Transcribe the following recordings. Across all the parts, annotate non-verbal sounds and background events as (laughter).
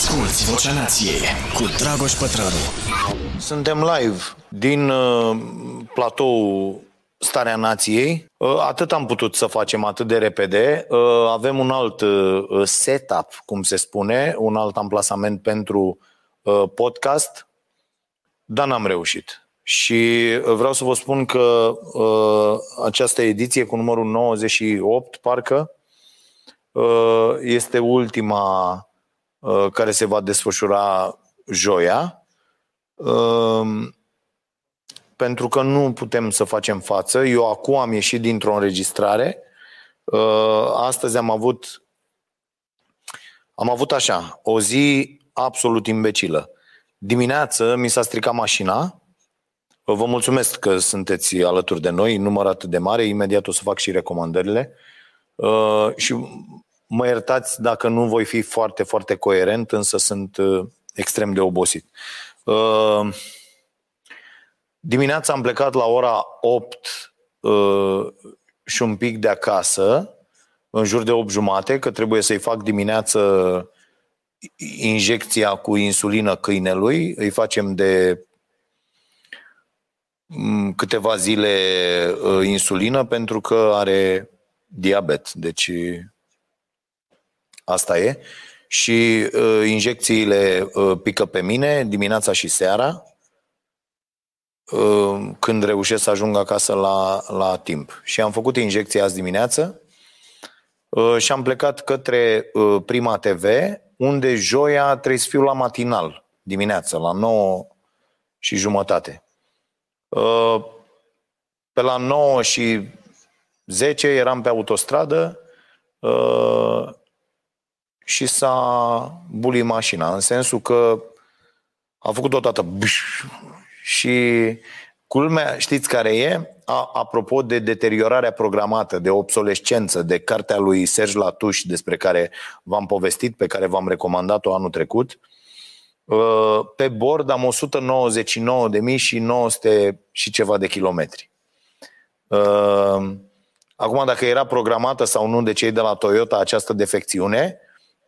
Asculți Vocea Nației cu Dragoș Pătrălu. Suntem live din uh, platou Starea Nației. Uh, atât am putut să facem atât de repede. Uh, avem un alt uh, setup, cum se spune, un alt amplasament pentru uh, podcast, dar n-am reușit. Și uh, vreau să vă spun că uh, această ediție cu numărul 98, parcă, uh, este ultima uh, care se va desfășura joia. Uh, pentru că nu putem să facem față. Eu acum am ieșit dintr-o înregistrare. Uh, astăzi am avut am avut așa, o zi absolut imbecilă. Dimineață mi s-a stricat mașina. Vă mulțumesc că sunteți alături de noi, număr atât de mare. Imediat o să fac și recomandările. Uh, și mă iertați dacă nu voi fi foarte, foarte coerent, însă sunt uh, extrem de obosit. Dimineața am plecat la ora 8 uh, și un pic de acasă, în jur de 8 jumate, că trebuie să-i fac dimineață injecția cu insulină câinelui. Îi facem de mm, câteva zile uh, insulină pentru că are diabet. Deci asta e. Și uh, injecțiile uh, pică pe mine dimineața și seara Uh, când reușesc să ajung acasă la, la timp. Și am făcut injecția azi dimineață uh, și am plecat către uh, Prima TV, unde joia trebuie să fiu la matinal, dimineața, la 9 și jumătate. Pe la 9 și 10 eram pe autostradă și s-a bulit mașina, în sensul că a făcut o dată și culmea, știți care e? A, apropo de deteriorarea programată, de obsolescență, de cartea lui Serge Latuș despre care v-am povestit, pe care v-am recomandat-o anul trecut, uh, pe bord am 199.000 și 900 și ceva de kilometri. Uh, acum, dacă era programată sau nu de cei de la Toyota această defecțiune,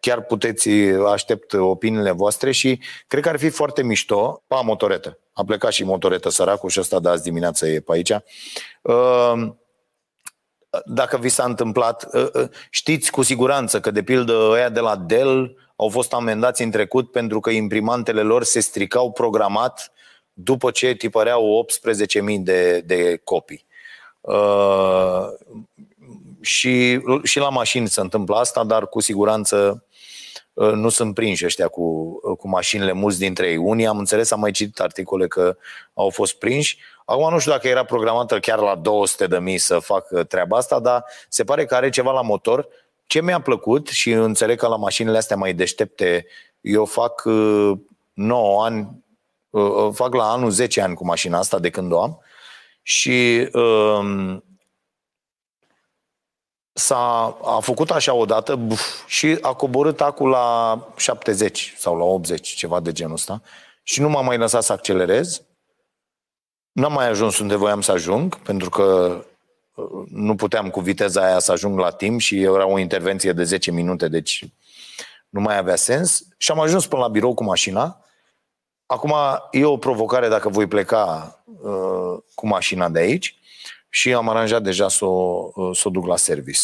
chiar puteți aștept opiniile voastre și cred că ar fi foarte mișto, pa motoretă, a plecat și motoretă săracul și ăsta de azi dimineață e pe aici. Ehm, dacă vi s-a întâmplat, știți cu siguranță că de pildă ăia de la Dell au fost amendați în trecut pentru că imprimantele lor se stricau programat după ce tipăreau 18.000 de, de copii. Uh, și, și la mașini se întâmplă asta, dar cu siguranță Uh, nu sunt prinși ăștia cu, uh, cu mașinile, mulți dintre ei. Unii am înțeles, am mai citit articole că au fost prinși. Acum nu știu dacă era programată chiar la 200 de mii să facă treaba asta, dar se pare că are ceva la motor. Ce mi-a plăcut și înțeleg că la mașinile astea mai deștepte, eu fac 9 uh, ani, fac la anul 10 ani cu mașina asta de când o am și um, s-a a făcut așa odată buf, și a coborât acul la 70 sau la 80, ceva de genul ăsta. Și nu m-a mai lăsat să accelerez. N-am mai ajuns unde voiam să ajung, pentru că uh, nu puteam cu viteza aia să ajung la timp și era o intervenție de 10 minute, deci nu mai avea sens. Și am ajuns până la birou cu mașina. Acum e o provocare dacă voi pleca uh, cu mașina de aici și am aranjat deja să o, să o duc la service.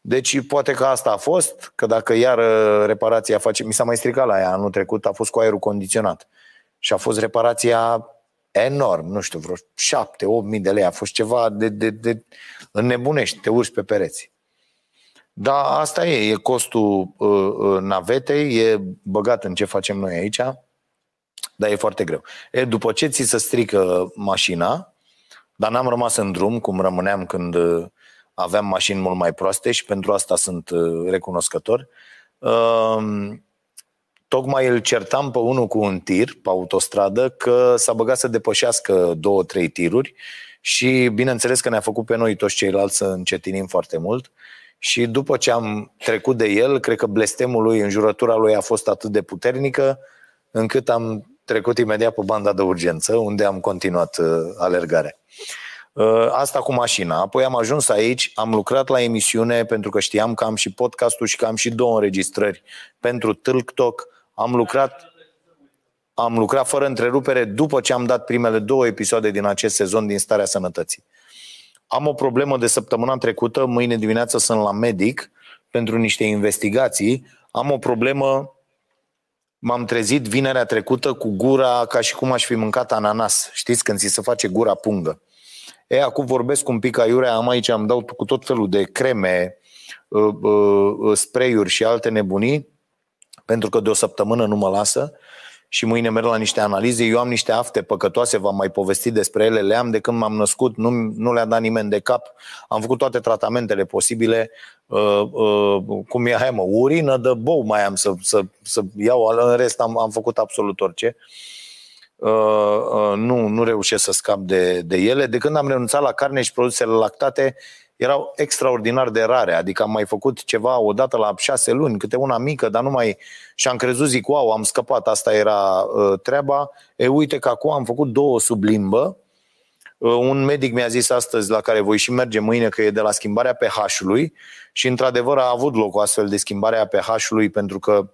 Deci poate că asta a fost, că dacă iar reparația face... Mi s-a mai stricat la ea anul trecut, a fost cu aerul condiționat. Și a fost reparația enorm, nu știu, vreo 7 8 mii de lei. A fost ceva de, de, de înnebunești, te urci pe pereți. Da, asta e, e costul uh, uh, navetei, e băgat în ce facem noi aici, dar e foarte greu. E, după ce ți se strică mașina, dar n-am rămas în drum, cum rămâneam când uh, aveam mașini mult mai proaste și pentru asta sunt uh, recunoscător. Um, tocmai îl certam pe unul cu un tir pe autostradă că s-a băgat să depășească două, trei tiruri și bineînțeles că ne-a făcut pe noi toți ceilalți să încetinim foarte mult și după ce am trecut de el, cred că blestemul lui, înjurătura lui a fost atât de puternică încât am trecut imediat pe banda de urgență, unde am continuat uh, alergarea. Uh, asta cu mașina. Apoi am ajuns aici, am lucrat la emisiune pentru că știam că am și podcastul și că am și două înregistrări pentru TikTok. am lucrat am lucrat fără întrerupere după ce am dat primele două episoade din acest sezon din Starea Sănătății. Am o problemă de săptămâna trecută, mâine dimineață sunt la medic pentru niște investigații. Am o problemă, m-am trezit vinerea trecută cu gura ca și cum aș fi mâncat ananas. Știți, când ți se face gura pungă. E, acum vorbesc un pic aiurea, am aici, am dau cu tot felul de creme, uh, uh, spray-uri și alte nebunii, pentru că de o săptămână nu mă lasă și mâine merg la niște analize. Eu am niște afte păcătoase, v-am mai povestit despre ele, le am de când m-am născut, nu, nu le-a dat nimeni de cap. Am făcut toate tratamentele posibile, uh, uh, cum e aia, mă, urină de bou mai am să, să, să iau, în rest am, am făcut absolut orice. Uh, uh, nu, nu reușesc să scap de, de ele. De când am renunțat la carne și produsele lactate, erau extraordinar de rare, adică am mai făcut ceva odată la șase luni, câte una mică, dar nu mai... Și am crezut, zic, wow, am scăpat, asta era uh, treaba. E, uite că acum am făcut două sub limbă. Uh, un medic mi-a zis astăzi, la care voi și merge mâine, că e de la schimbarea pH-ului și, într-adevăr, a avut loc o astfel de schimbare a pH-ului, pentru că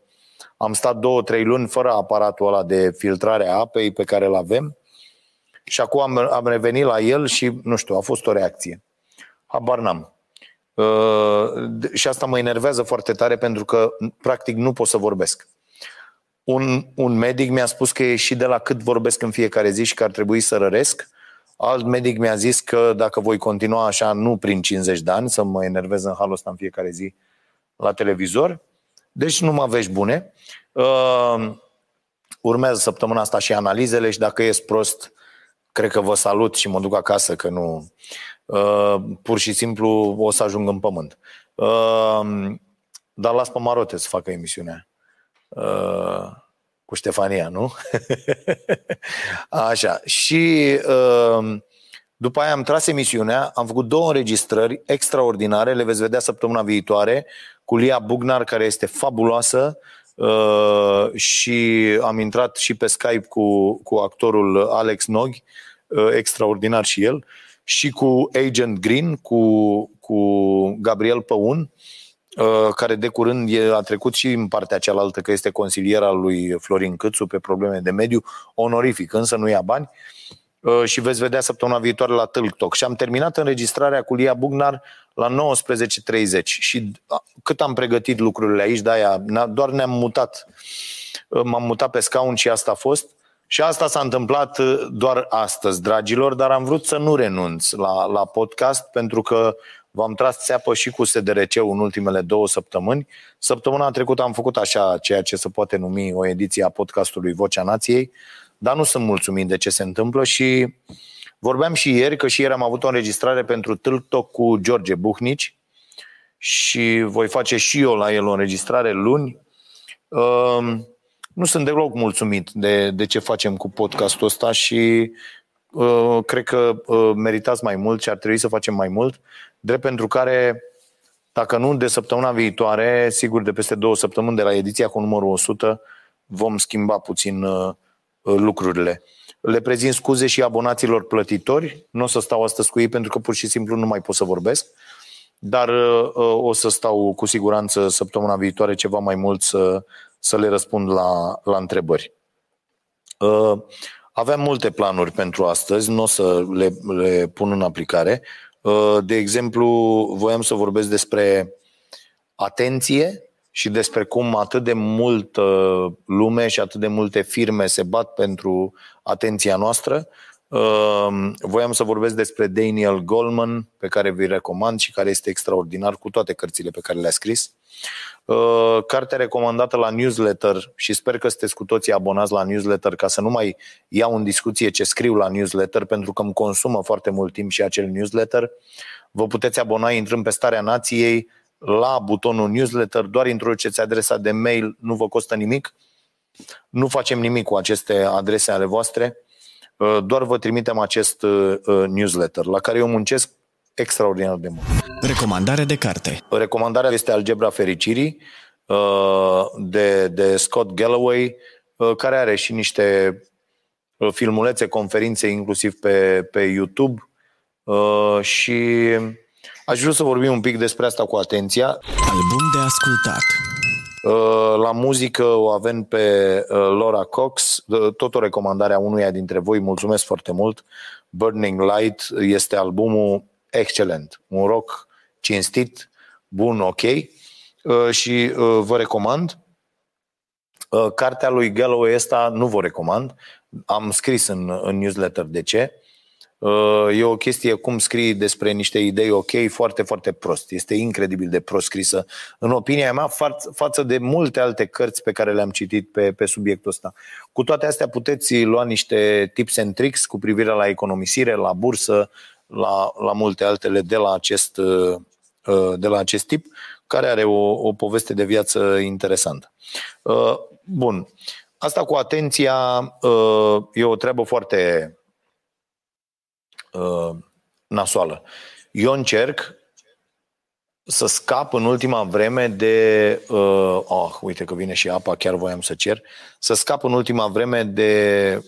am stat două, trei luni fără aparatul ăla de filtrare a apei pe care îl avem și acum am, am revenit la el și, nu știu, a fost o reacție. Habar n-am. Uh, și asta mă enervează foarte tare pentru că, practic, nu pot să vorbesc. Un, un medic mi-a spus că e și de la cât vorbesc în fiecare zi și că ar trebui să răresc. Alt medic mi-a zis că dacă voi continua așa, nu prin 50 de ani, să mă enervez în halul ăsta în fiecare zi la televizor. Deci nu mă vești bune. Uh, urmează săptămâna asta și analizele și dacă ies prost, cred că vă salut și mă duc acasă, că nu... Uh, pur și simplu o să ajung în pământ. Uh, dar las pe Marote să facă emisiunea. Uh, cu Ștefania, nu? (laughs) Așa. Și uh, după aia am tras emisiunea, am făcut două înregistrări extraordinare, le veți vedea săptămâna viitoare, cu Lia Bugnar, care este fabuloasă, uh, și am intrat și pe Skype cu, cu actorul Alex Nog, uh, extraordinar și el, și cu Agent Green, cu, cu Gabriel Păun, uh, care de curând a trecut și în partea cealaltă, că este consilier al lui Florin Câțu pe probleme de mediu, onorific, însă nu ia bani. Uh, și veți vedea săptămâna viitoare la Tâlc Și am terminat înregistrarea cu Lia Bugnar la 19.30 și cât am pregătit lucrurile aici, de-aia doar ne-am mutat. Uh, m-am mutat pe scaun și asta a fost. Și asta s-a întâmplat uh, doar astăzi, dragilor, dar am vrut să nu renunț la, la podcast pentru că v-am tras țeapă și cu SDRC-ul în ultimele două săptămâni. Săptămâna trecută am făcut așa ceea ce se poate numi o ediție a podcastului Vocea Nației, dar nu sunt mulțumit de ce se întâmplă și vorbeam și ieri că și ieri am avut o înregistrare pentru TikTok cu George Buhnici și voi face și eu la el o înregistrare luni. Uh, nu sunt deloc mulțumit de, de ce facem cu podcastul ăsta și uh, cred că uh, meritați mai mult și ar trebui să facem mai mult, drept pentru care, dacă nu de săptămâna viitoare, sigur de peste două săptămâni de la ediția cu numărul 100, vom schimba puțin uh, lucrurile. Le prezint scuze și abonaților plătitori, nu o să stau astăzi cu ei pentru că pur și simplu nu mai pot să vorbesc, dar uh, o să stau cu siguranță săptămâna viitoare ceva mai mult să, să le răspund la, la întrebări. Uh, aveam multe planuri pentru astăzi, nu o să le, le pun în aplicare. Uh, de exemplu, voiam să vorbesc despre atenție și despre cum atât de multă lume și atât de multe firme se bat pentru atenția noastră. Uh, voiam să vorbesc despre Daniel Goleman, pe care vi recomand și care este extraordinar cu toate cărțile pe care le-a scris. Uh, cartea recomandată la newsletter și sper că sunteți cu toții abonați la newsletter ca să nu mai iau în discuție ce scriu la newsletter pentru că îmi consumă foarte mult timp și acel newsletter. Vă puteți abona intrând pe starea nației la butonul newsletter, doar introduceți adresa de mail, nu vă costă nimic. Nu facem nimic cu aceste adrese ale voastre, uh, doar vă trimitem acest uh, newsletter la care eu muncesc extraordinar de mult. Recomandare de carte. Recomandarea este Algebra Fericirii uh, de, de Scott Galloway, uh, care are și niște uh, filmulețe, conferințe, inclusiv pe, pe YouTube. Și aș vrea să vorbim un pic despre asta cu atenția. Album de ascultat. La muzică o avem pe Laura Cox, tot o recomandare a unuia dintre voi, mulțumesc foarte mult. Burning Light este albumul excelent, un rock cinstit, bun, ok și vă recomand. Cartea lui Galloway ăsta nu vă recomand, am scris în, în newsletter de ce. E o chestie cum scrii despre niște idei ok, foarte, foarte prost. Este incredibil de prost scrisă, în opinia mea, fa- față de multe alte cărți pe care le-am citit pe, pe subiectul ăsta. Cu toate astea puteți lua niște tips and tricks cu privire la economisire, la bursă, la, la multe altele de la acest, de la acest tip, care are o, o poveste de viață interesantă. Bun. Asta cu atenția e o treabă foarte uh, nasoală. Eu încerc să scap în ultima vreme de... Uh, oh, uite că vine și apa, chiar voiam să cer. Să scap în ultima vreme de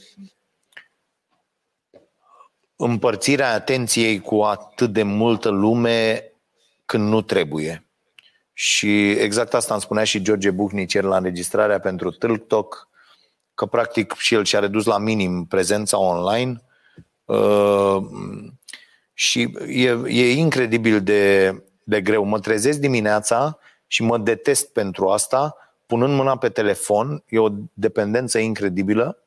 împărțirea atenției cu atât de multă lume când nu trebuie. Și exact asta îmi spunea și George Buchnicer la înregistrarea pentru TikTok, că practic și el și-a redus la minim prezența online Uh, și e, e incredibil de, de greu. Mă trezesc dimineața și mă detest pentru asta, punând mâna pe telefon, e o dependență incredibilă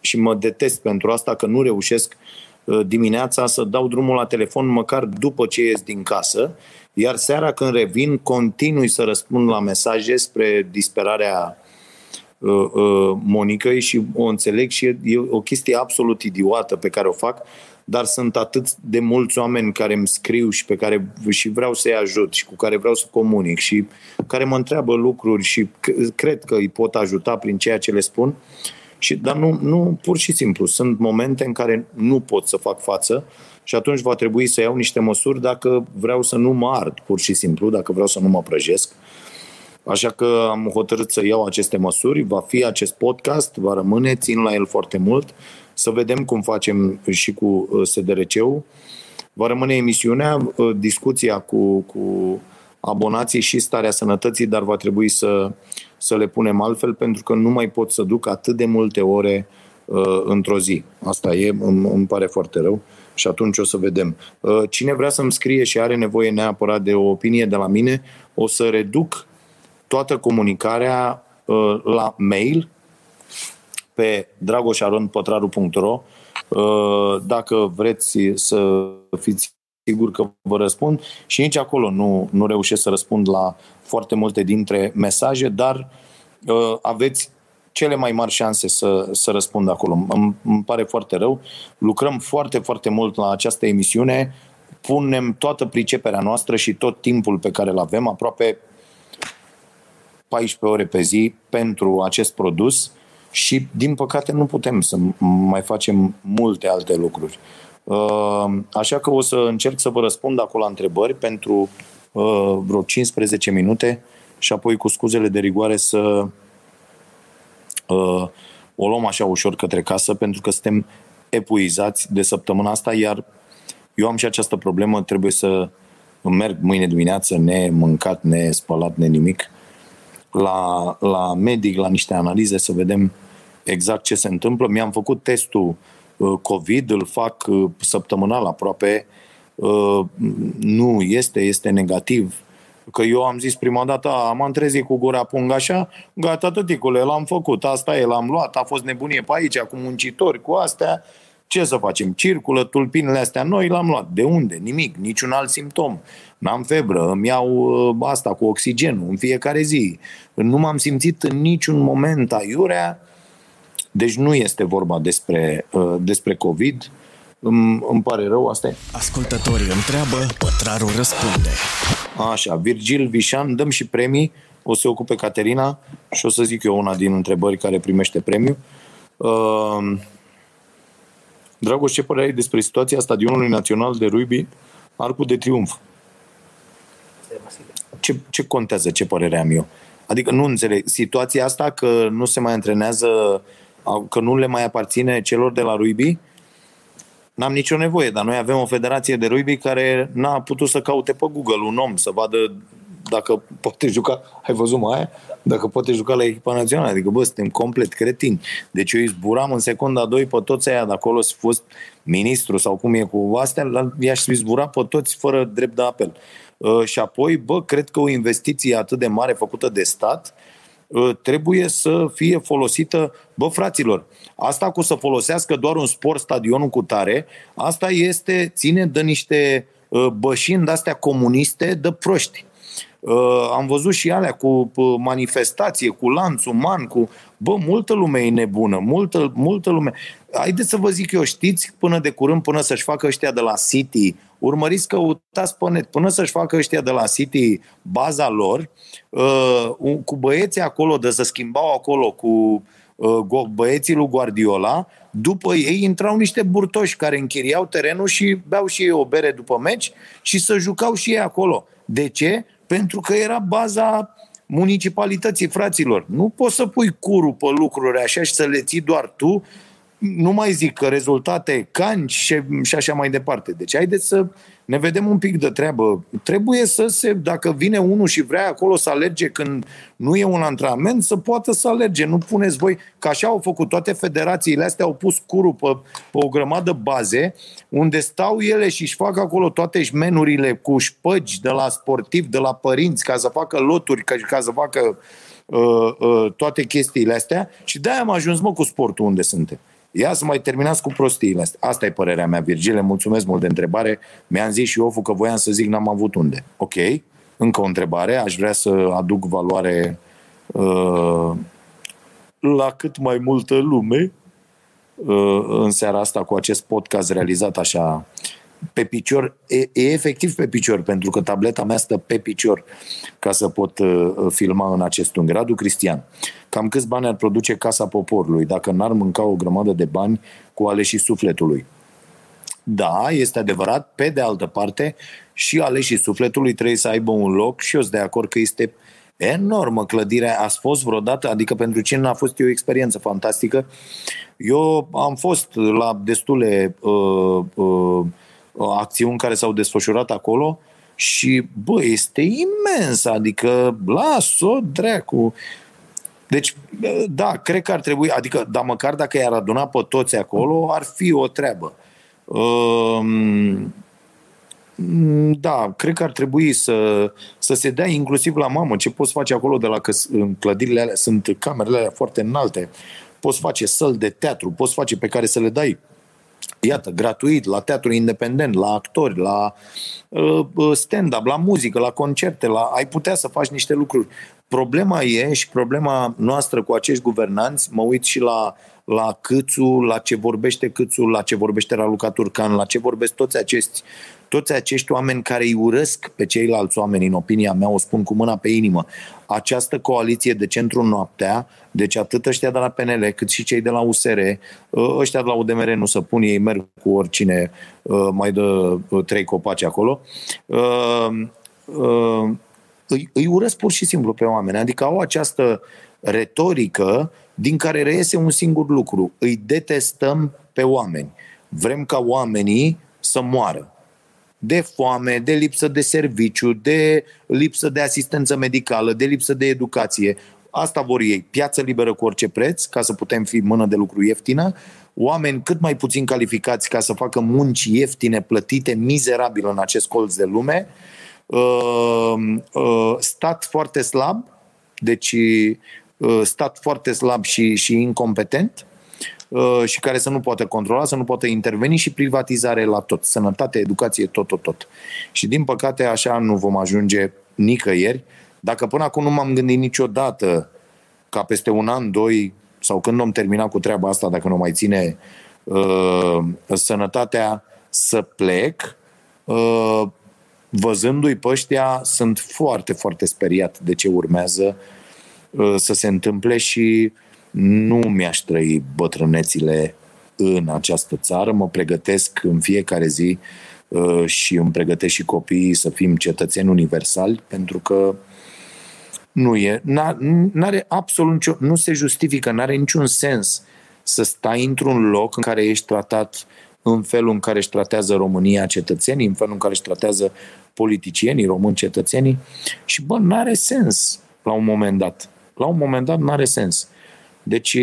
și mă detest pentru asta că nu reușesc uh, dimineața să dau drumul la telefon măcar după ce ies din casă, iar seara când revin continui să răspund la mesaje spre disperarea Uh, uh, Monicăi și o înțeleg și e, e o chestie absolut idiotă pe care o fac, dar sunt atât de mulți oameni care îmi scriu și pe care și vreau să-i ajut și cu care vreau să comunic și care mă întreabă lucruri și cred că îi pot ajuta prin ceea ce le spun. Și, dar nu, nu, pur și simplu, sunt momente în care nu pot să fac față și atunci va trebui să iau niște măsuri dacă vreau să nu mă ard, pur și simplu, dacă vreau să nu mă prăjesc. Uh, Așa că am hotărât să iau aceste măsuri. Va fi acest podcast, va rămâne, țin la el foarte mult. Să vedem cum facem și cu uh, SDRC-ul. Va rămâne emisiunea, uh, discuția cu, cu abonații și starea sănătății, dar va trebui să, să le punem altfel pentru că nu mai pot să duc atât de multe ore uh, într-o zi. Asta e, îmi, îmi pare foarte rău și atunci o să vedem. Uh, cine vrea să-mi scrie și are nevoie neapărat de o opinie de la mine, o să reduc toată comunicarea uh, la mail pe dragoșarondpătraru.ro uh, dacă vreți să fiți sigur că vă răspund și nici acolo nu, nu reușesc să răspund la foarte multe dintre mesaje, dar uh, aveți cele mai mari șanse să, să răspund acolo. Îmi, îmi pare foarte rău. Lucrăm foarte, foarte mult la această emisiune. Punem toată priceperea noastră și tot timpul pe care îl avem, aproape 14 ore pe zi pentru acest produs și, din păcate, nu putem să mai facem multe alte lucruri. Uh, așa că o să încerc să vă răspund acolo la întrebări pentru uh, vreo 15 minute și apoi cu scuzele de rigoare să uh, o luăm așa ușor către casă pentru că suntem epuizați de săptămâna asta, iar eu am și această problemă, trebuie să merg mâine dimineață nemâncat, nespălat, ne nimic la, la medic, la niște analize, să vedem exact ce se întâmplă. Mi-am făcut testul uh, COVID, îl fac uh, săptămânal aproape, uh, nu este, este negativ. Că eu am zis prima dată, am trezit cu gura pung așa, gata tăticule, l-am făcut, asta e, l-am luat, a fost nebunie pe aici, cu muncitori, cu astea, ce să facem? Circulă tulpinele astea noi, l-am luat. De unde? Nimic, niciun alt simptom. N-am febră, îmi iau uh, asta cu oxigenul în fiecare zi. Nu m-am simțit în niciun moment aiurea, deci nu este vorba despre, uh, despre COVID. Îmi, îmi pare rău, asta e. Ascultătorii întreabă, pătrarul răspunde. Așa, Virgil Vișan, dăm și premii, o să se ocupe Caterina și o să zic eu una din întrebări care primește premiu. Uh, Dragoș, ce părere ai despre situația stadionului național de rugby Arcul de Triunf? Ce, ce contează ce părere am eu? Adică nu înțeleg. Situația asta că nu se mai antrenează, că nu le mai aparține celor de la rugby, n-am nicio nevoie, dar noi avem o federație de rugby care n-a putut să caute pe Google un om să vadă dacă poate juca, ai văzut mai aia? Dacă poate juca la echipa națională. Adică, bă, suntem complet cretini. Deci eu îi zburam în secunda 2 pe toți aia de acolo, să fost ministru sau cum e cu astea, i-aș zbura pe toți fără drept de apel. Uh, și apoi, bă, cred că o investiție atât de mare făcută de stat uh, trebuie să fie folosită, bă, fraților, asta cu să folosească doar un sport stadionul cu tare, asta este, ține de niște uh, bășini de-astea comuniste de proști. Uh, am văzut și alea cu uh, manifestație, cu lanț uman, cu... Bă, multă lume e nebună, multă, multă lume. Haideți să vă zic eu, știți, până de curând, până să-și facă ăștia de la City, urmăriți că uitați pe net, până să-și facă ăștia de la City baza lor, uh, cu băieții acolo, de să schimbau acolo cu uh, băieții lui Guardiola, după ei intrau niște burtoși care închiriau terenul și beau și ei o bere după meci și să jucau și ei acolo. De ce? pentru că era baza municipalității fraților. Nu poți să pui curul pe lucruri așa și să le ții doar tu, nu mai zic că rezultate canci și, și așa mai departe. Deci haideți să ne vedem un pic de treabă. Trebuie să se, dacă vine unul și vrea acolo să alerge când nu e un antrenament, să poată să alerge. Nu puneți voi, că așa au făcut toate federațiile astea, au pus curul pe, pe o grămadă baze, unde stau ele și își fac acolo toate șmenurile cu șpăgi de la sportiv, de la părinți, ca să facă loturi, ca, ca să facă uh, uh, toate chestiile astea. Și de-aia am ajuns, mă, cu sportul unde suntem. Ia să mai terminați cu prostiile astea. Asta e părerea mea, Virgile. Mulțumesc mult de întrebare. Mi-am zis și eu că voiam să zic n-am avut unde. Ok. Încă o întrebare. Aș vrea să aduc valoare uh, la cât mai multă lume uh, în seara asta cu acest podcast realizat așa pe picior, e, e efectiv pe picior, pentru că tableta mea stă pe picior ca să pot uh, filma în acest unghi. Radu Cristian, cam câți bani ar produce Casa Poporului dacă n-ar mânca o grămadă de bani cu aleșii sufletului? Da, este adevărat. Pe de altă parte, și aleșii sufletului trebuie să aibă un loc și eu sunt de acord că este enormă clădirea. Ați fost vreodată, adică pentru cine a fost o experiență fantastică. Eu am fost la destule uh, uh, acțiuni care s-au desfășurat acolo și, bă, este imens, adică las-o dracu. Deci, da, cred că ar trebui, adică, da, măcar dacă i-ar aduna pe toți acolo, ar fi o treabă. Um, da, cred că ar trebui să, să se dea inclusiv la mamă ce poți face acolo de la că în clădirile alea sunt camerele alea foarte înalte, poți face săl de teatru, poți face pe care să le dai iată, gratuit, la teatru independent, la actori, la uh, uh, stand-up, la muzică, la concerte, la, ai putea să faci niște lucruri. Problema e și problema noastră cu acești guvernanți, mă uit și la, la Câțu, la ce vorbește Câțu, la ce vorbește Raluca Turcan, la ce vorbesc toți acești toți acești oameni care îi urăsc pe ceilalți oameni, în opinia mea, o spun cu mâna pe inimă, această coaliție de centru noaptea, deci atât ăștia de la PNL cât și cei de la USR, ă, ăștia de la UDMR nu se pun, ei merg cu oricine ă, mai dă ă, trei copaci acolo, îi, îi urăsc pur și simplu pe oameni, adică au această retorică din care reiese un singur lucru, îi detestăm pe oameni. Vrem ca oamenii să moară de foame, de lipsă de serviciu, de lipsă de asistență medicală, de lipsă de educație. Asta vor ei. Piață liberă cu orice preț, ca să putem fi mână de lucru ieftină, oameni cât mai puțin calificați ca să facă munci ieftine, plătite, mizerabil în acest colț de lume, uh, uh, stat foarte slab, deci uh, stat foarte slab și, și incompetent, Uh, și care să nu poată controla, să nu poată interveni și privatizare la tot. Sănătate, educație, tot, tot, tot. Și din păcate așa nu vom ajunge nicăieri. Dacă până acum nu m-am gândit niciodată ca peste un an, doi, sau când vom termina cu treaba asta, dacă nu mai ține uh, sănătatea, să plec, uh, văzându-i pe ăștia, sunt foarte, foarte speriat de ce urmează uh, să se întâmple și nu mi-aș trăi bătrânețile în această țară, mă pregătesc în fiecare zi uh, și îmi pregătesc și copiii să fim cetățeni universali, pentru că nu e, n-are absolut nicio, nu se justifică, n-are niciun sens să stai într-un loc în care ești tratat în felul în care își tratează România cetățenii, în felul în care își tratează politicienii români cetățenii și bă, n-are sens la un moment dat. La un moment dat n-are sens. Deci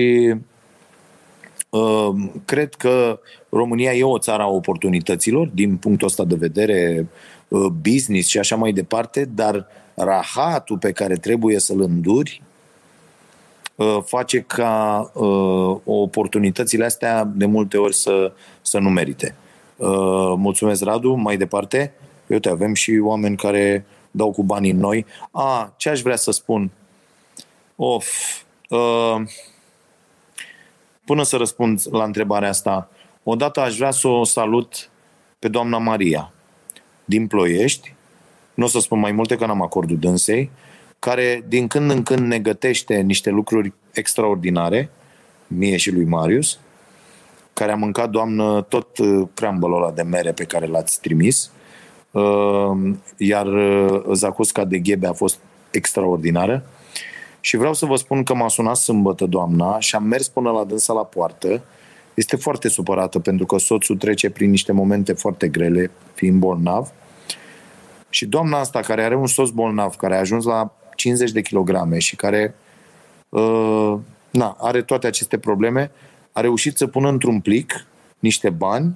uh, cred că România e o țară a oportunităților din punctul ăsta de vedere uh, business și așa mai departe, dar rahatul pe care trebuie să-l înduri uh, face ca oportunitățile astea de multe ori să, să nu merite. Mulțumesc, Radu. Mai departe, uite, avem și oameni care dau cu banii în noi. A, ce aș vrea să spun? Of, uh, până să răspund la întrebarea asta, odată aș vrea să o salut pe doamna Maria din Ploiești, nu o să spun mai multe că n-am acordul dânsei, care din când în când ne gătește niște lucruri extraordinare, mie și lui Marius, care a mâncat, doamnă, tot uh, crumble ăla de mere pe care l-ați trimis, uh, iar uh, zacusca de ghebe a fost extraordinară. Și vreau să vă spun că m-a sunat sâmbătă doamna și am mers până la dânsa la poartă. Este foarte supărată pentru că soțul trece prin niște momente foarte grele, fiind bolnav. Și doamna asta, care are un soț bolnav, care a ajuns la 50 de kilograme și care uh, na, are toate aceste probleme, a reușit să pună într-un plic niște bani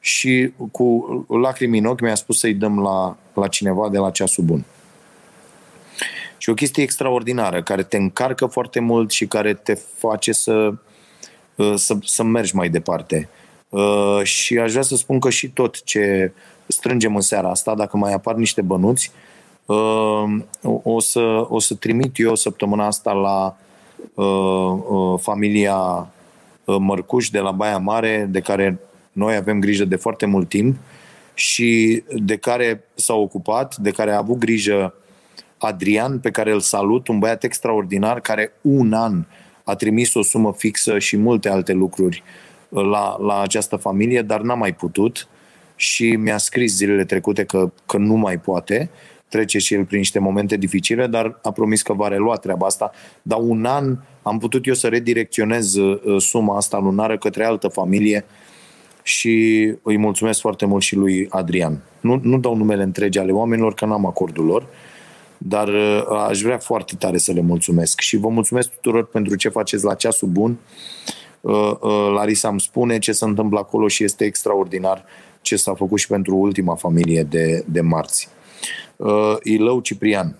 și cu lacrimi în ochi mi-a spus să-i dăm la, la cineva de la ceasul bun. Și o chestie extraordinară, care te încarcă foarte mult și care te face să, uh, să, să mergi mai departe. Uh, și aș vrea să spun că și tot ce strângem în seara asta, dacă mai apar niște bănuți, uh, o să, o să trimit eu săptămâna asta la familia Mărcuș de la Baia Mare, de care noi avem grijă de foarte mult timp și de care s-a ocupat, de care a avut grijă Adrian, pe care îl salut, un băiat extraordinar care un an a trimis o sumă fixă și multe alte lucruri uh, la, la această familie, dar n-a mai putut și mi-a scris zilele trecute că, că nu mai poate. Trece și el prin niște momente dificile, dar a promis că va relua treaba asta. Dar un an am putut eu să redirecționez uh, suma asta lunară către altă familie și îi mulțumesc foarte mult și lui Adrian. Nu, nu dau numele întregi ale oamenilor, că n-am acordul lor, dar uh, aș vrea foarte tare să le mulțumesc și vă mulțumesc tuturor pentru ce faceți la ceasul bun. Uh, uh, Larisa îmi spune ce se întâmplă acolo și este extraordinar ce s-a făcut și pentru ultima familie de, de marți. Ilău Ciprian,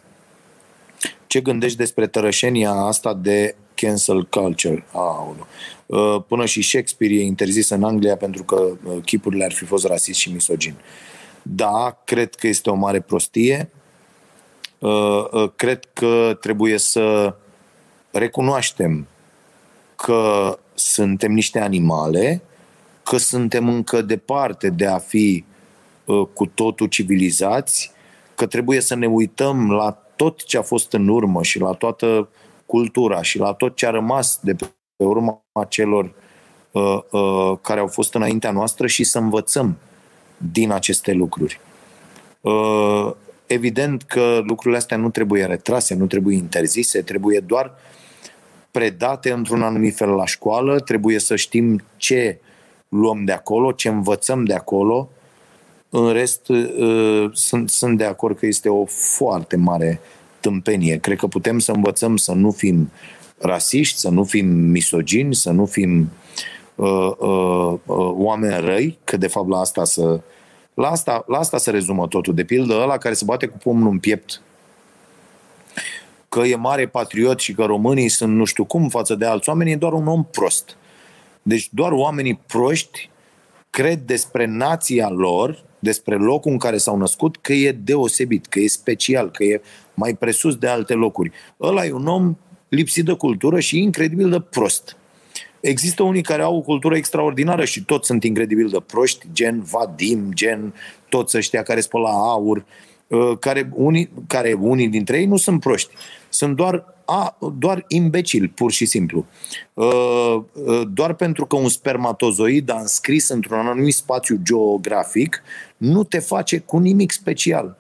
ce gândești despre tărășenia asta de cancel culture? Aolo. Până și Shakespeare e interzis în Anglia pentru că chipurile ar fi fost rasist și misogin. Da, cred că este o mare prostie Uh, uh, cred că trebuie să recunoaștem că suntem niște animale, că suntem încă departe de a fi uh, cu totul civilizați, că trebuie să ne uităm la tot ce a fost în urmă și la toată cultura și la tot ce a rămas de pe urma celor uh, uh, care au fost înaintea noastră și să învățăm din aceste lucruri. Uh, Evident că lucrurile astea nu trebuie retrase, nu trebuie interzise, trebuie doar predate într-un anumit fel la școală, trebuie să știm ce luăm de acolo, ce învățăm de acolo. În rest, uh, sunt, sunt de acord că este o foarte mare tâmpenie. Cred că putem să învățăm să nu fim rasiști, să nu fim misogini, să nu fim uh, uh, uh, oameni răi, că de fapt la asta să, la asta, la asta se rezumă totul. De pildă, ăla care se bate cu pumnul în piept că e mare patriot și că românii sunt nu știu cum față de alți oameni, e doar un om prost. Deci doar oamenii proști cred despre nația lor, despre locul în care s-au născut, că e deosebit, că e special, că e mai presus de alte locuri. Ăla e un om lipsit de cultură și incredibil de prost. Există unii care au o cultură extraordinară și toți sunt incredibil de proști, gen Vadim, gen toți ăștia care spălă aur, uh, care unii, care unii dintre ei nu sunt proști. Sunt doar, a, doar imbecili, pur și simplu. Uh, uh, doar pentru că un spermatozoid a înscris într-un anumit spațiu geografic, nu te face cu nimic special.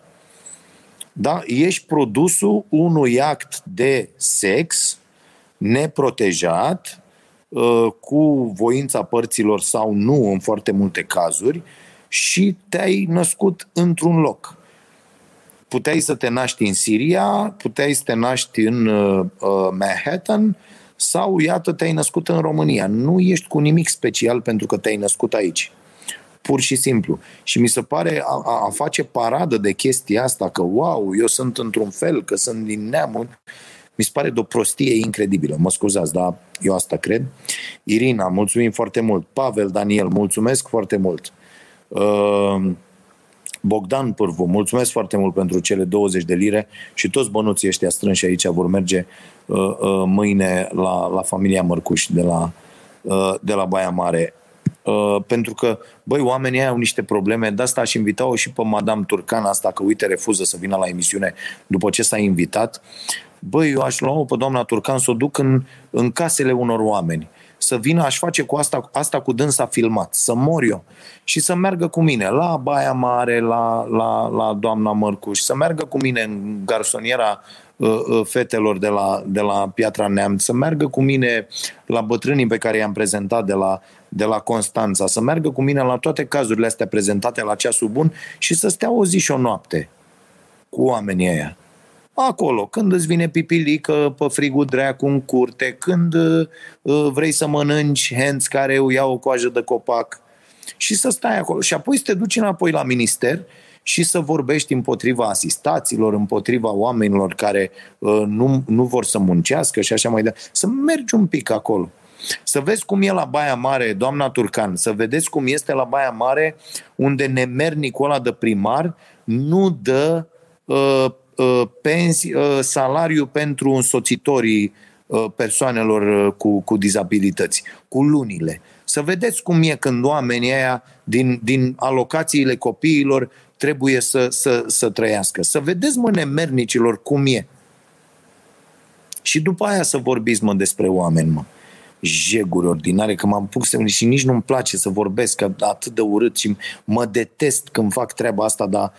Da? Ești produsul unui act de sex neprotejat uh, cu voința părților sau nu în foarte multe cazuri și te-ai născut într-un loc. Puteai să te naști în Siria, puteai să te naști în uh, Manhattan sau, iată, te-ai născut în România. Nu ești cu nimic special pentru că te-ai născut aici pur și simplu. Și mi se pare a, a, a face paradă de chestia asta, că wow, eu sunt într-un fel, că sunt din neamul, mi se pare de o prostie incredibilă. Mă scuzați, dar eu asta cred. Irina, mulțumim foarte mult. Pavel, Daniel, mulțumesc foarte mult. Uh, Bogdan Pârvu, mulțumesc foarte mult pentru cele 20 de lire și toți bănuții ăștia strânși aici vor merge uh, uh, mâine la, la familia Mărcuș de la, uh, de la Baia Mare. Uh, pentru că, băi, oamenii au niște probleme, de asta aș invita-o și pe Madame Turcan asta, că uite, refuză să vină la emisiune după ce s-a invitat. Băi, eu aș lua-o pe doamna Turcan să o duc în, în casele unor oameni. Să vină, aș face cu asta, asta cu dânsa filmat, să mor eu. Și să meargă cu mine la Baia Mare, la, la, la doamna Mărcuș, să meargă cu mine în garsoniera uh, uh, fetelor de la, de la Piatra Neamț, să meargă cu mine la bătrânii pe care i-am prezentat de la, de la Constanța, să meargă cu mine la toate cazurile astea prezentate la ceasul bun și să stea o zi și o noapte cu oamenii ăia. Acolo, când îți vine pipilică pe frigul dreacu în curte, când uh, vrei să mănânci henți care îi iau o coajă de copac și să stai acolo. Și apoi să te duci înapoi la minister și să vorbești împotriva asistaților, împotriva oamenilor care uh, nu, nu vor să muncească și așa mai departe. Să mergi un pic acolo. Să vezi cum e la Baia Mare, doamna Turcan, să vedeți cum este la Baia Mare, unde nemernicul ăla de primar nu dă uh, uh, pensi, uh, salariu pentru însoțitorii uh, persoanelor uh, cu, cu dizabilități, cu lunile. Să vedeți cum e când oamenii aia din, din alocațiile copiilor trebuie să, să, să trăiască. Să vedeți, mă, nemernicilor, cum e. Și după aia să vorbiți, mă, despre oameni, mă jeguri ordinare, că m-am pus și nici nu-mi place să vorbesc că atât de urât și mă detest când fac treaba asta, dar,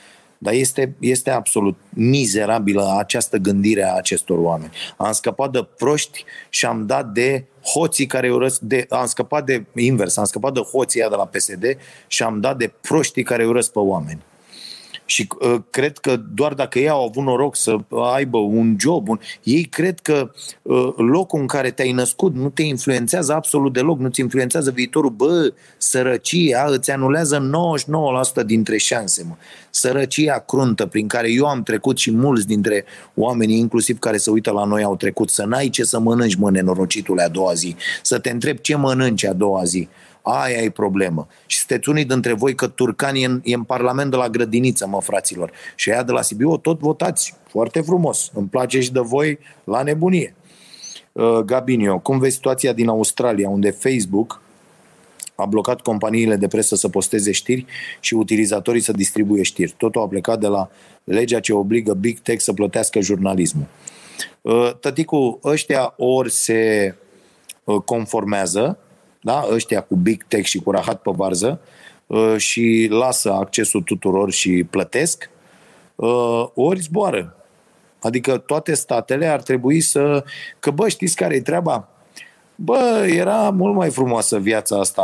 dar este, este absolut mizerabilă această gândire a acestor oameni. Am scăpat de proști și am dat de hoții care urăsc, de, am scăpat de invers, am scăpat de hoții de la PSD și am dat de proștii care urăsc pe oameni. Și uh, cred că doar dacă ei au avut noroc să aibă un job, un, ei cred că uh, locul în care te-ai născut nu te influențează absolut deloc, nu ți influențează viitorul. Bă, sărăcia îți anulează 99% dintre șanse, mă. Sărăcia cruntă prin care eu am trecut și mulți dintre oamenii, inclusiv care se uită la noi, au trecut. Să n-ai ce să mănânci, mă, nenorocitule, a doua zi. Să te întrebi ce mănânci a doua zi Aia e problemă. Și sunteți unii dintre voi că Turcan e în, e în Parlament de la grădiniță, mă, fraților. Și aia de la Sibiu tot votați. Foarte frumos. Îmi place și de voi la nebunie. Uh, Gabinio, cum vezi situația din Australia, unde Facebook a blocat companiile de presă să posteze știri și utilizatorii să distribuie știri. Totul a plecat de la legea ce obligă Big Tech să plătească jurnalismul. Uh, tăticu, ăștia ori se uh, conformează da? ăștia cu big tech și cu rahat pe varză uh, și lasă accesul tuturor și plătesc, uh, ori zboară. Adică toate statele ar trebui să... Că bă, știți care e treaba? Bă, era mult mai frumoasă viața asta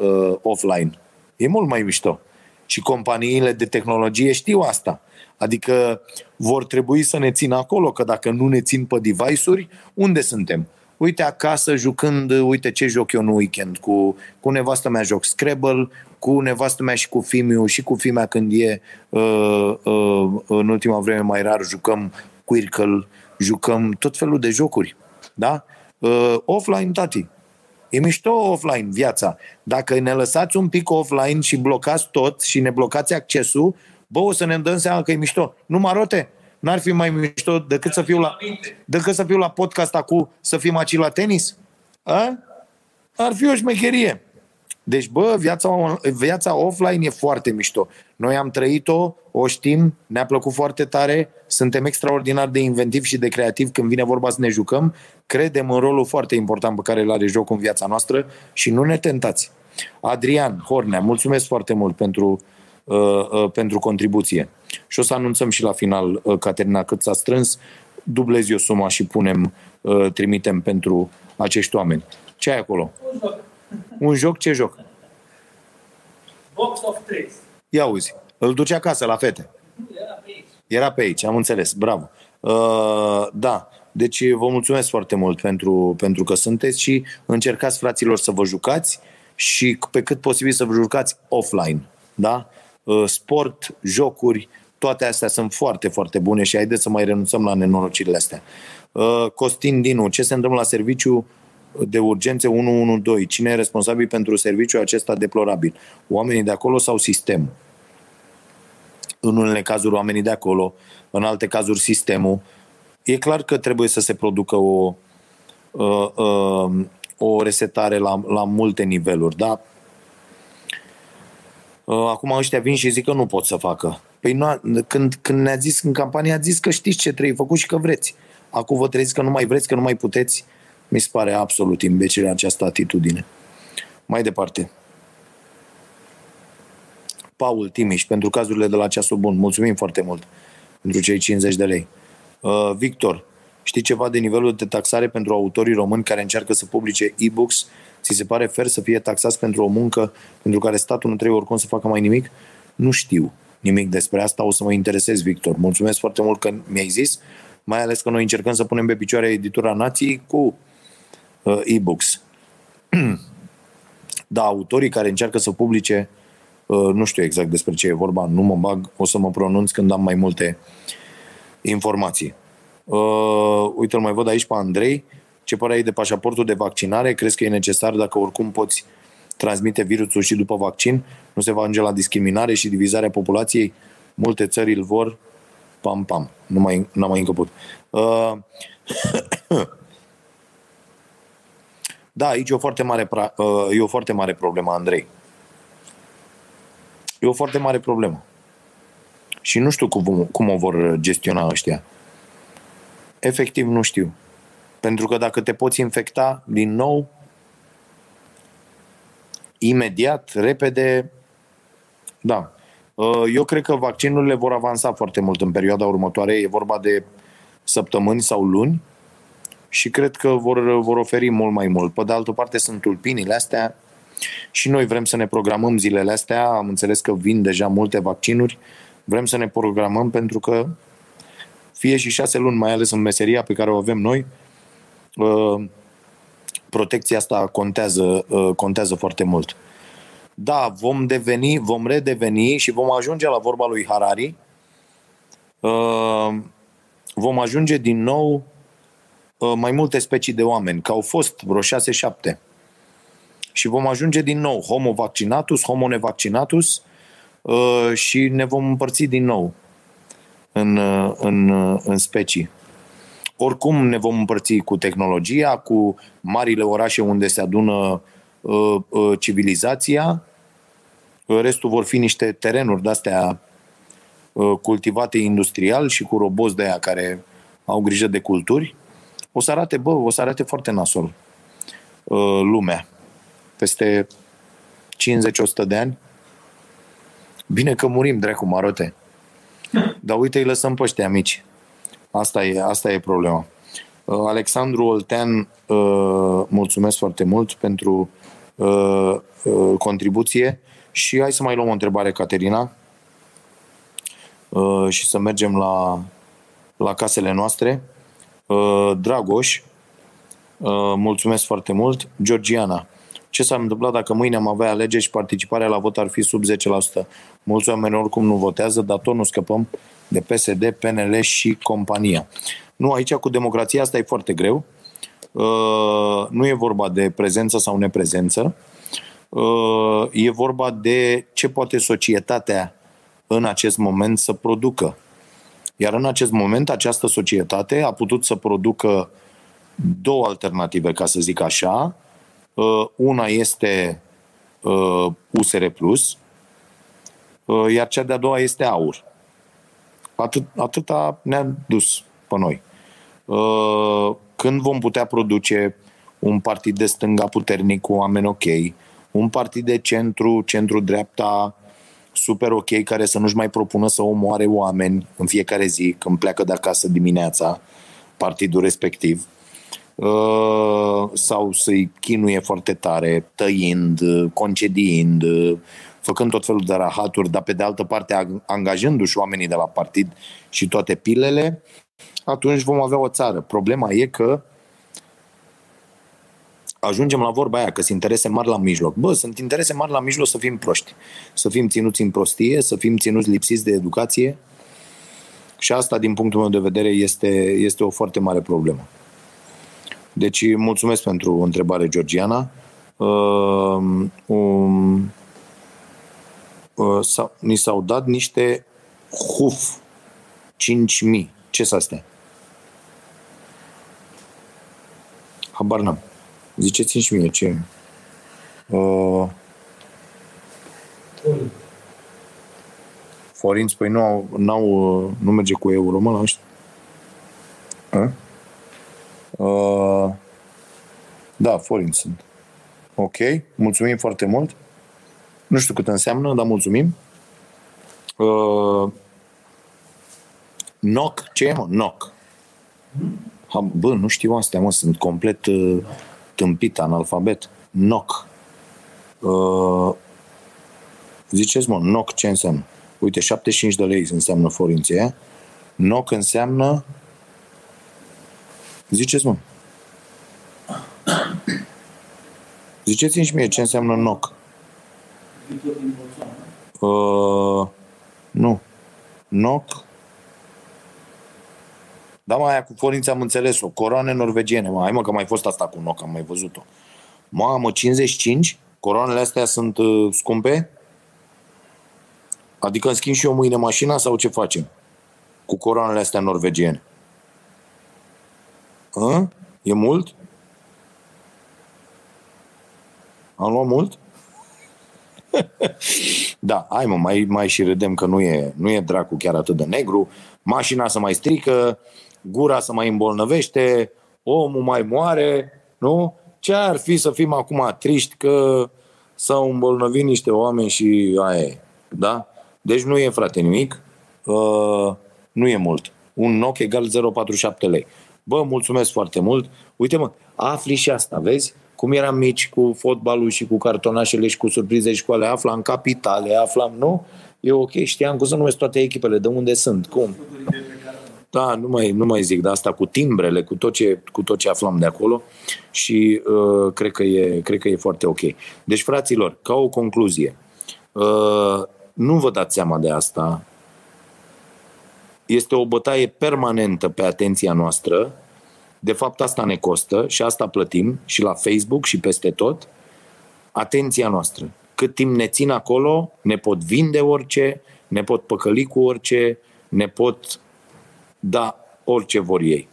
uh, offline. E mult mai mișto. Și companiile de tehnologie știu asta. Adică vor trebui să ne țină acolo, că dacă nu ne țin pe device-uri, unde suntem? Uite acasă jucând, uite ce joc eu în weekend, cu, cu nevastă mea joc Scrabble, cu nevastă mea și cu Fimiu și cu fimea când e uh, uh, în ultima vreme mai rar jucăm Quirkle, jucăm tot felul de jocuri. Da? Uh, offline, tati. E mișto offline viața. Dacă ne lăsați un pic offline și blocați tot și ne blocați accesul, bă, o să ne dăm seama că e mișto. Nu marote? N-ar fi mai mișto decât să fiu la, decât să fiu la podcast acum, să fim aici la tenis? A? Ar fi o șmecherie. Deci, bă, viața, viața offline e foarte mișto. Noi am trăit-o, o știm, ne-a plăcut foarte tare, suntem extraordinar de inventivi și de creativi când vine vorba să ne jucăm, credem în rolul foarte important pe care îl are jocul în viața noastră și nu ne tentați. Adrian Hornea, mulțumesc foarte mult pentru Uh, uh, pentru contribuție. Și o să anunțăm și la final, uh, Caterina, cât s-a strâns, dublezi o suma și punem, trimitem pentru acești oameni. Ce ai acolo? Un joc. Un joc? Ce joc? Box of Tricks. Ia uzi. Îl duce acasă la fete. Nu, era pe aici. Era pe aici, am înțeles. Bravo. Uh, da. Deci vă mulțumesc foarte mult pentru, pentru că sunteți și încercați, fraților, să vă jucați și pe cât posibil să vă jucați offline. Da? Uh, sport, jocuri, toate astea sunt foarte, foarte bune și haideți să mai renunțăm la nenorocirile astea. Uh, Costin Dinu, ce se întâmplă la serviciu de urgențe 112? Cine e responsabil pentru serviciul acesta deplorabil? Oamenii de acolo sau sistemul? în unele cazuri oamenii de acolo, în alte cazuri sistemul. E clar că trebuie să se producă o, uh, uh, o resetare la, la multe niveluri, da? Uh, acum ăștia vin și zic că nu pot să facă. Păi nu, când, când ne-a zis în campanie, a zis că știți ce trebuie făcut și că vreți. Acum vă treziți că nu mai vreți, că nu mai puteți. Mi se pare absolut imbecilă această atitudine. Mai departe. Paul Timiș, pentru cazurile de la ceasul bun. Mulțumim foarte mult pentru cei 50 de lei. Uh, Victor, știi ceva de nivelul de taxare pentru autorii români care încearcă să publice e-books? Ți se pare fer să fie taxați pentru o muncă pentru care statul nu trebuie oricum să facă mai nimic? Nu știu nimic despre asta, o să mă interesez, Victor. Mulțumesc foarte mult că mi-ai zis, mai ales că noi încercăm să punem pe picioare editura nației cu uh, e-books. (clears throat) da, autorii care încearcă să publice Uh, nu știu exact despre ce e vorba, nu mă bag, o să mă pronunț când am mai multe informații. Uh, uite, îl mai văd aici pe Andrei. Ce pare ai de pașaportul de vaccinare? Crezi că e necesar dacă oricum poți transmite virusul și după vaccin? Nu se va ajunge la discriminare și divizarea populației? Multe țări îl vor. Pam, pam. Nu mai, n-am mai încăput. Uh, (coughs) da, aici e o foarte mare, pra, uh, e o foarte mare problemă, Andrei. E o foarte mare problemă. Și nu știu cum, cum o vor gestiona ăștia. Efectiv, nu știu. Pentru că dacă te poți infecta din nou, imediat, repede, da. Eu cred că vaccinurile vor avansa foarte mult în perioada următoare. E vorba de săptămâni sau luni și cred că vor, vor oferi mult mai mult. Pe de altă parte sunt tulpinile astea și noi vrem să ne programăm zilele astea, am înțeles că vin deja multe vaccinuri, vrem să ne programăm pentru că fie și șase luni, mai ales în meseria pe care o avem noi, uh, protecția asta contează, uh, contează foarte mult. Da, vom deveni, vom redeveni și vom ajunge la vorba lui Harari. Uh, vom ajunge din nou mai multe specii de oameni, că au fost vreo 6-7 și vom ajunge din nou homo vaccinatus, homo nevaccinatus uh, și ne vom împărți din nou în, uh, în, uh, în specii. Oricum ne vom împărți cu tehnologia, cu marile orașe unde se adună uh, uh, civilizația. Restul vor fi niște terenuri de-astea uh, cultivate industrial și cu roboți de aia care au grijă de culturi. O să arate, bă, o să arate foarte nasol uh, lumea peste 50-100 de ani? Bine că murim, dracu, marote. Dar uite, îi lăsăm pe ăștia mici. Asta e, asta e problema. Uh, Alexandru Oltean, uh, mulțumesc foarte mult pentru uh, contribuție și hai să mai luăm o întrebare, Caterina, și să mergem la, la casele noastre. Dragoș, mulțumesc foarte mult. Georgiana, ce s-ar întâmpla dacă mâine am avea alegeri și participarea la vot ar fi sub 10%. Mulți oameni oricum nu votează, dar tot nu scăpăm de PSD, PNL și compania. Nu, aici cu democrația asta e foarte greu. Uh, nu e vorba de prezență sau neprezență. Uh, e vorba de ce poate societatea în acest moment să producă. Iar în acest moment această societate a putut să producă două alternative, ca să zic așa, Uh, una este USR uh, Plus, uh, iar cea de-a doua este AUR. Atât, atâta ne-a dus pe noi. Când vom putea produce un partid de stânga puternic cu oameni ok, un partid de centru, centru-dreapta, super ok, care să nu-și mai propună să omoare oameni în fiecare zi când pleacă de acasă dimineața, partidul respectiv. uh, sau să-i chinuie foarte tare, tăind, uh, concediind, uh, făcând tot felul de rahaturi, dar pe de altă parte ag- angajându-și oamenii de la partid și toate pilele, atunci vom avea o țară. Problema e că ajungem la vorba aia, că sunt interese mari la mijloc. Bă, sunt interese mari la mijloc să fim proști, să fim ținuți în prostie, să fim ținuți lipsiți de educație și asta, din punctul meu de vedere, este, este o foarte mare problemă. Deci, mulțumesc pentru întrebare, Georgiana. Uh, um, uh, s-au, ni s-au dat niște HUF 5.000. Ce sunt astea? Habar n-am. Ziceți-mi și mie ce... Uh, forinți, păi nu, au, n-au, uh, nu merge cu euro, mă, la ăștia. A? Uh, da, forinți sunt. Ok, mulțumim foarte mult. Nu știu cât înseamnă, dar mulțumim. Uh, NOC, ce e, mă? NOC. Ha, bă, nu știu astea, mă, sunt complet uh, tâmpit, analfabet. NOC. Uh, ziceți, mă, NOC ce înseamnă? Uite, 75 de lei înseamnă forinții aia. NOC înseamnă... Ziceți, mă. Ziceți-mi și mie ce înseamnă NOC. Uh, nu. NOC. Da, mai aia cu forinți am înțeles-o. Coroane norvegiene. Mă, hai mă că mai fost asta cu NOC, am mai văzut-o. Mamă, 55? Coroanele astea sunt uh, scumpe? Adică îmi schimb și eu mâine mașina sau ce facem? Cu coroanele astea norvegiene. A? E mult? Am luat mult? (laughs) da, hai mă, mai, mai și râdem că nu e, nu e dracu chiar atât de negru. Mașina să mai strică, gura să mai îmbolnăvește, omul mai moare, nu? Ce ar fi să fim acum triști că s-au îmbolnăvit niște oameni și aia e, da? Deci nu e, frate, nimic. Uh, nu e mult. Un NOC egal 0,47 lei. Bă, mulțumesc foarte mult. Uite, mă, afli și asta, vezi? Cum eram mici cu fotbalul și cu cartonașele și cu surprize și cu ale aflam capitale, aflam, nu? E ok, știam cum să numesc toate echipele, de unde sunt, cum. Da, nu mai, nu mai zic, dar asta cu timbrele, cu tot ce, cu tot ce aflam de acolo și uh, cred, că e, cred că e foarte ok. Deci, fraților, ca o concluzie, uh, nu vă dați seama de asta. Este o bătaie permanentă pe atenția noastră. De fapt, asta ne costă și asta plătim și la Facebook și peste tot. Atenția noastră. Cât timp ne țin acolo, ne pot vinde orice, ne pot păcăli cu orice, ne pot da orice vor ei.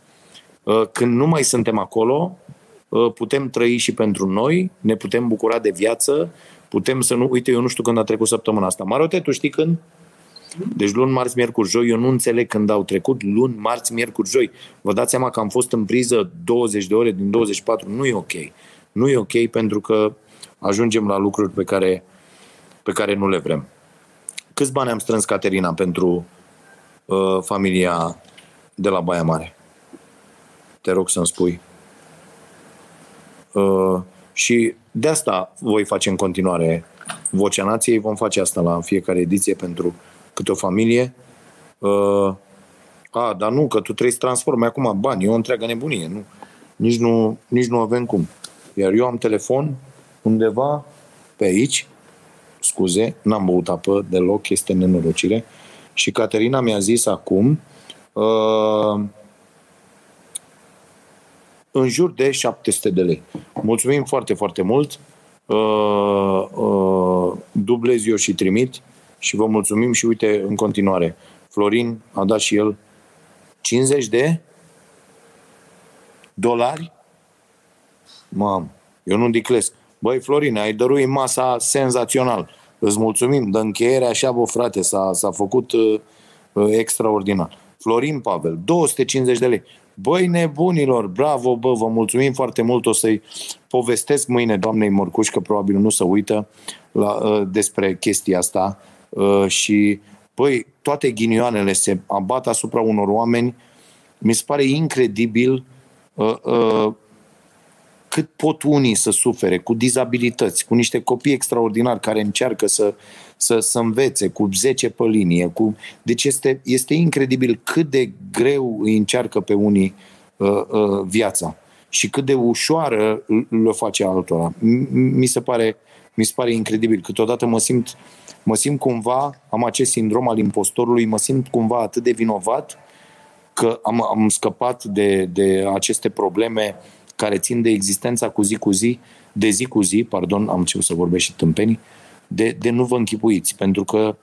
Când nu mai suntem acolo, putem trăi și pentru noi, ne putem bucura de viață, putem să nu... Uite, eu nu știu când a trecut săptămâna asta. Marote, tu știi când? Deci luni, marți, miercuri, joi, eu nu înțeleg când au trecut luni, marți, miercuri, joi. Vă dați seama că am fost în priză 20 de ore din 24. Nu e ok. Nu e ok pentru că ajungem la lucruri pe care, pe care nu le vrem. Câți bani am strâns, Caterina, pentru uh, familia de la Baia Mare? Te rog să-mi spui. Uh, și de asta voi face în continuare Vocea Nației. Vom face asta la fiecare ediție pentru câte o familie. Uh, a, dar nu, că tu trebuie să transformi acum bani. E o întreagă nebunie. Nu, nici, nu, nici nu avem cum. Iar eu am telefon undeva pe aici, scuze, n-am băut apă deloc, este nenorocire. Și Caterina mi-a zis acum, uh, în jur de 700 de lei. Mulțumim foarte, foarte mult. Uh, uh, dublez eu și trimit și vă mulțumim și uite în continuare. Florin a dat și el 50 de dolari? Mam, eu nu diclesc. Băi, Florin, ai dăruit masa senzațional. Îți mulțumim. De încheiere așa, bă, frate, s-a, s-a făcut uh, uh, extraordinar. Florin Pavel, 250 de lei. Băi nebunilor, bravo, bă, vă mulțumim foarte mult, o să-i povestesc mâine doamnei Morcuș, că probabil nu se uită la, uh, despre chestia asta uh, și, băi, toate ghinioanele se abat asupra unor oameni, mi se pare incredibil uh, uh, cât pot unii să sufere cu dizabilități, cu niște copii extraordinari care încearcă să, să, să învețe cu 10 pe linie. Cu... Deci este, este incredibil cât de greu îi încearcă pe unii uh, uh, viața și cât de ușoară le face altora. Mi se pare, mi se pare incredibil. Câteodată mă simt, mă simt cumva, am acest sindrom al impostorului, mă simt cumva atât de vinovat că am, am scăpat de, de aceste probleme care țin de existența cu zi cu zi, de zi cu zi, pardon, am început să vorbesc și tâmpenii, de, de nu vă închipuiți, pentru că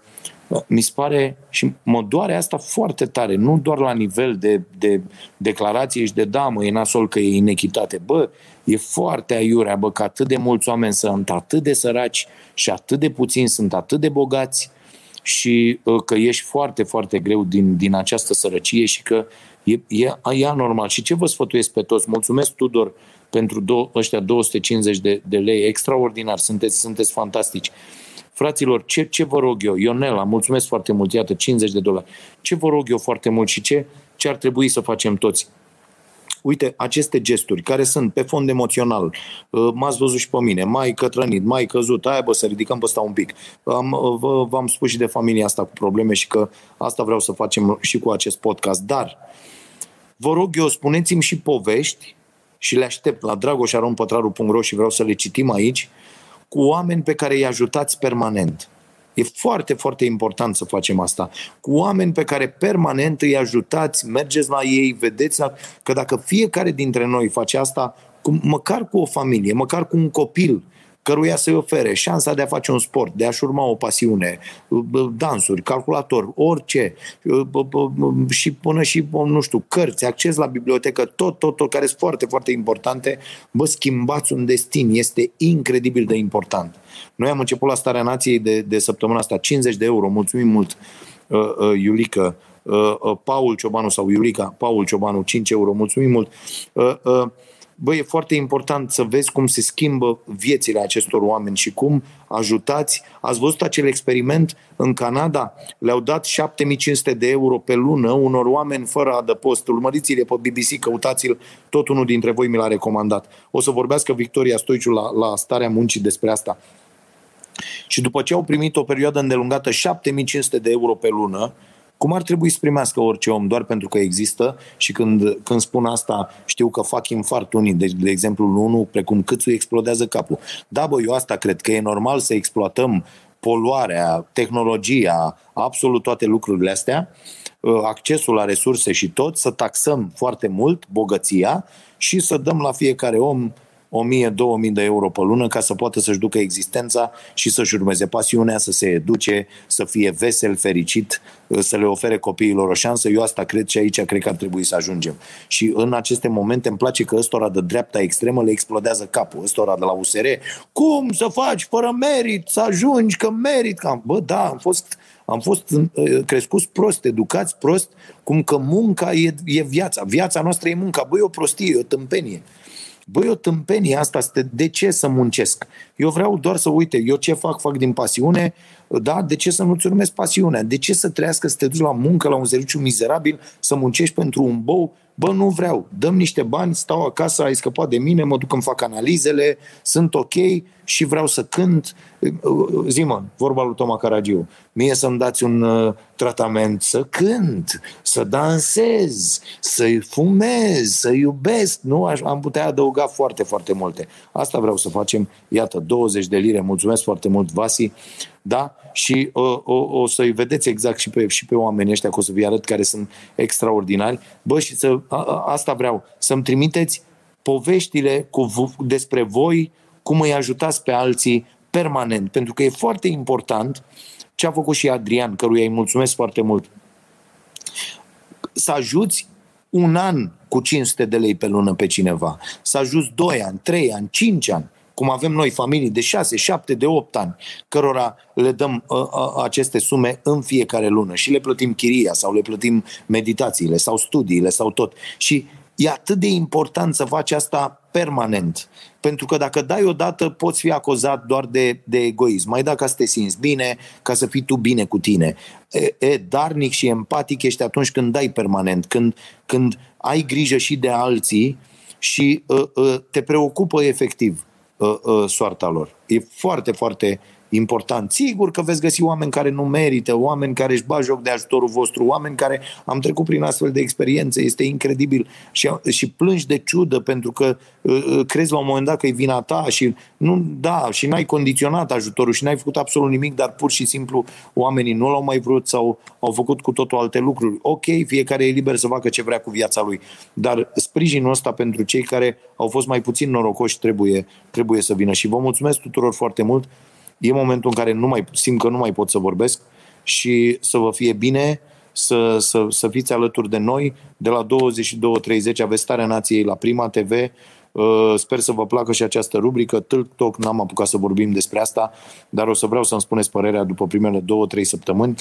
mi se pare și mă doare asta foarte tare, nu doar la nivel de, de declarație și de da, mă, e nasol că e inechitate. Bă, e foarte aiurea, bă, că atât de mulți oameni sunt atât de săraci și atât de puțini sunt atât de bogați și uh, că ești foarte, foarte greu din, din această sărăcie și că e, e, e anormal. Și ce vă sfătuiesc pe toți? Mulțumesc, Tudor, pentru do, ăștia 250 de, de lei. Extraordinar, sunteți, sunteți fantastici. Fraților, ce, ce vă rog eu? Ionela, mulțumesc foarte mult, iată, 50 de dolari. Ce vă rog eu foarte mult și ce, ce ar trebui să facem toți? Uite, aceste gesturi care sunt pe fond emoțional, uh, m-ați văzut și pe mine, mai cătrănit, mai căzut, aia bă, să ridicăm pe ăsta un pic. Am, uh, v- am spus și de familia asta cu probleme și că asta vreau să facem și cu acest podcast, dar vă rog eu, spuneți-mi și povești și le aștept la dragoșarompătraru.ro și vreau să le citim aici, cu oameni pe care îi ajutați permanent. E foarte, foarte important să facem asta. Cu oameni pe care permanent îi ajutați, mergeți la ei, vedeți că dacă fiecare dintre noi face asta, cu, măcar cu o familie, măcar cu un copil, căruia să-i ofere șansa de a face un sport, de a-și urma o pasiune, dansuri, calculator, orice, și până și, nu știu, cărți, acces la bibliotecă, tot, tot, tot, care sunt foarte, foarte importante, bă, schimbați un destin, este incredibil de important. Noi am început la Starea Nației de, de săptămâna asta, 50 de euro, mulțumim mult, uh, uh, Iulică, uh, uh, Paul Ciobanu sau Iulica, Paul Ciobanu, 5 euro, mulțumim mult. Uh, uh, bă, e foarte important să vezi cum se schimbă viețile acestor oameni și cum ajutați. Ați văzut acel experiment în Canada? Le-au dat 7500 de euro pe lună unor oameni fără adăpost. Urmăriți-le pe BBC, căutați-l, tot unul dintre voi mi l-a recomandat. O să vorbească Victoria Stoiciu la, la starea muncii despre asta. Și după ce au primit o perioadă îndelungată 7500 de euro pe lună, cum ar trebui să primească orice om doar pentru că există și când, când spun asta știu că fac infart unii, deci de exemplu unul precum câțul explodează capul. Da, bă, eu asta cred că e normal să exploatăm poluarea, tehnologia, absolut toate lucrurile astea, ă, accesul la resurse și tot, să taxăm foarte mult bogăția și să dăm la fiecare om 1000-2000 de euro pe lună ca să poată să-și ducă existența și să-și urmeze pasiunea, să se educe, să fie vesel, fericit, să le ofere copiilor o șansă. Eu asta cred și aici cred că ar trebui să ajungem. Și în aceste momente îmi place că ăstora de dreapta extremă le explodează capul. Ăstora de la USR, cum să faci fără merit, să ajungi că merit? Cam, bă, da, am fost am fost uh, crescuți prost, educați prost, cum că munca e, e viața. Viața noastră e munca. Băi, e o prostie, e o tâmpenie. Băi, o tâmpenie asta, de ce să muncesc? Eu vreau doar să uite, eu ce fac, fac din pasiune, da? De ce să nu-ți urmezi pasiunea? De ce să trăiască, să te duci la muncă, la un serviciu mizerabil, să muncești pentru un bou? Bă, nu vreau. Dăm niște bani, stau acasă, ai scăpat de mine, mă duc îmi fac analizele, sunt ok și vreau să cânt. Zi-mă, vorba lui Toma Caragiu, mie să-mi dați un uh, tratament să cânt, să dansez, să fumez, să iubesc. Nu, Aș, am putea adăuga foarte, foarte multe. Asta vreau să facem. Iată, 20 de lire. Mulțumesc foarte mult, Vasi da? Și uh, o, o să-i vedeți exact și pe, și pe oamenii ăștia, că o să vi arăt care sunt extraordinari. Bă, și să, a, asta vreau, să-mi trimiteți poveștile cu, despre voi, cum îi ajutați pe alții permanent, pentru că e foarte important ce a făcut și Adrian, căruia îi mulțumesc foarte mult. Să ajuți un an cu 500 de lei pe lună pe cineva, să ajuți 2 ani, 3 ani, 5 ani, cum avem noi familii de 6, 7, de 8 ani, cărora le dăm uh, uh, aceste sume în fiecare lună și le plătim chiria sau le plătim meditațiile sau studiile sau tot. Și e atât de important să faci asta permanent. Pentru că dacă dai odată, poți fi acuzat doar de, de egoism. Mai da ca să te simți bine, ca să fii tu bine cu tine. E, e, darnic și empatic ești atunci când dai permanent, când, când ai grijă și de alții și uh, uh, te preocupă efectiv uh, uh, soarta lor. E foarte, foarte important. Sigur că veți găsi oameni care nu merită, oameni care își bag joc de ajutorul vostru, oameni care am trecut prin astfel de experiențe, este incredibil și, și plângi de ciudă pentru că uh, uh, crezi la un moment dat că e vina ta și nu, da, și n-ai condiționat ajutorul și n-ai făcut absolut nimic, dar pur și simplu oamenii nu l-au mai vrut sau au făcut cu totul alte lucruri. Ok, fiecare e liber să facă ce vrea cu viața lui, dar sprijinul ăsta pentru cei care au fost mai puțin norocoși trebuie, trebuie să vină și vă mulțumesc tuturor foarte mult e momentul în care nu mai, simt că nu mai pot să vorbesc și să vă fie bine, să, să, să fiți alături de noi. De la 22.30 aveți Starea Nației la Prima TV. Uh, sper să vă placă și această rubrică. TikTok n-am apucat să vorbim despre asta, dar o să vreau să-mi spuneți părerea după primele două, trei săptămâni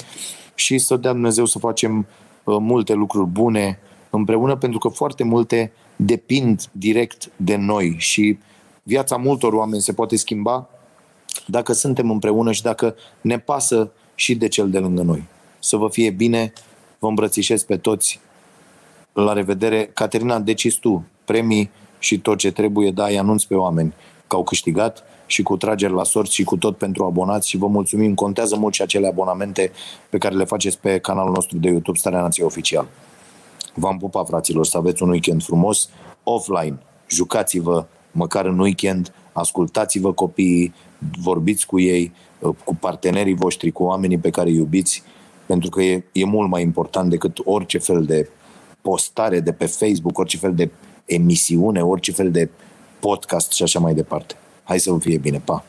și să dea Dumnezeu să facem uh, multe lucruri bune împreună, pentru că foarte multe depind direct de noi și viața multor oameni se poate schimba dacă suntem împreună și dacă ne pasă și de cel de lângă noi. Să vă fie bine, vă îmbrățișez pe toți. La revedere. Caterina, decizi tu premii și tot ce trebuie, da, îi anunț pe oameni că au câștigat și cu trageri la sorți și cu tot pentru abonați și vă mulțumim. Contează mult și acele abonamente pe care le faceți pe canalul nostru de YouTube Starea Nației Oficial. V-am pupat, fraților, să aveți un weekend frumos, offline. Jucați-vă măcar în weekend, ascultați-vă copiii, vorbiți cu ei, uh, cu partenerii voștri, cu oamenii pe care îi iubiți, pentru că e, e mult mai important decât orice fel de postare de pe Facebook, orice fel de emisiune, orice fel de podcast și așa mai departe. Hai să vă fie bine, pa!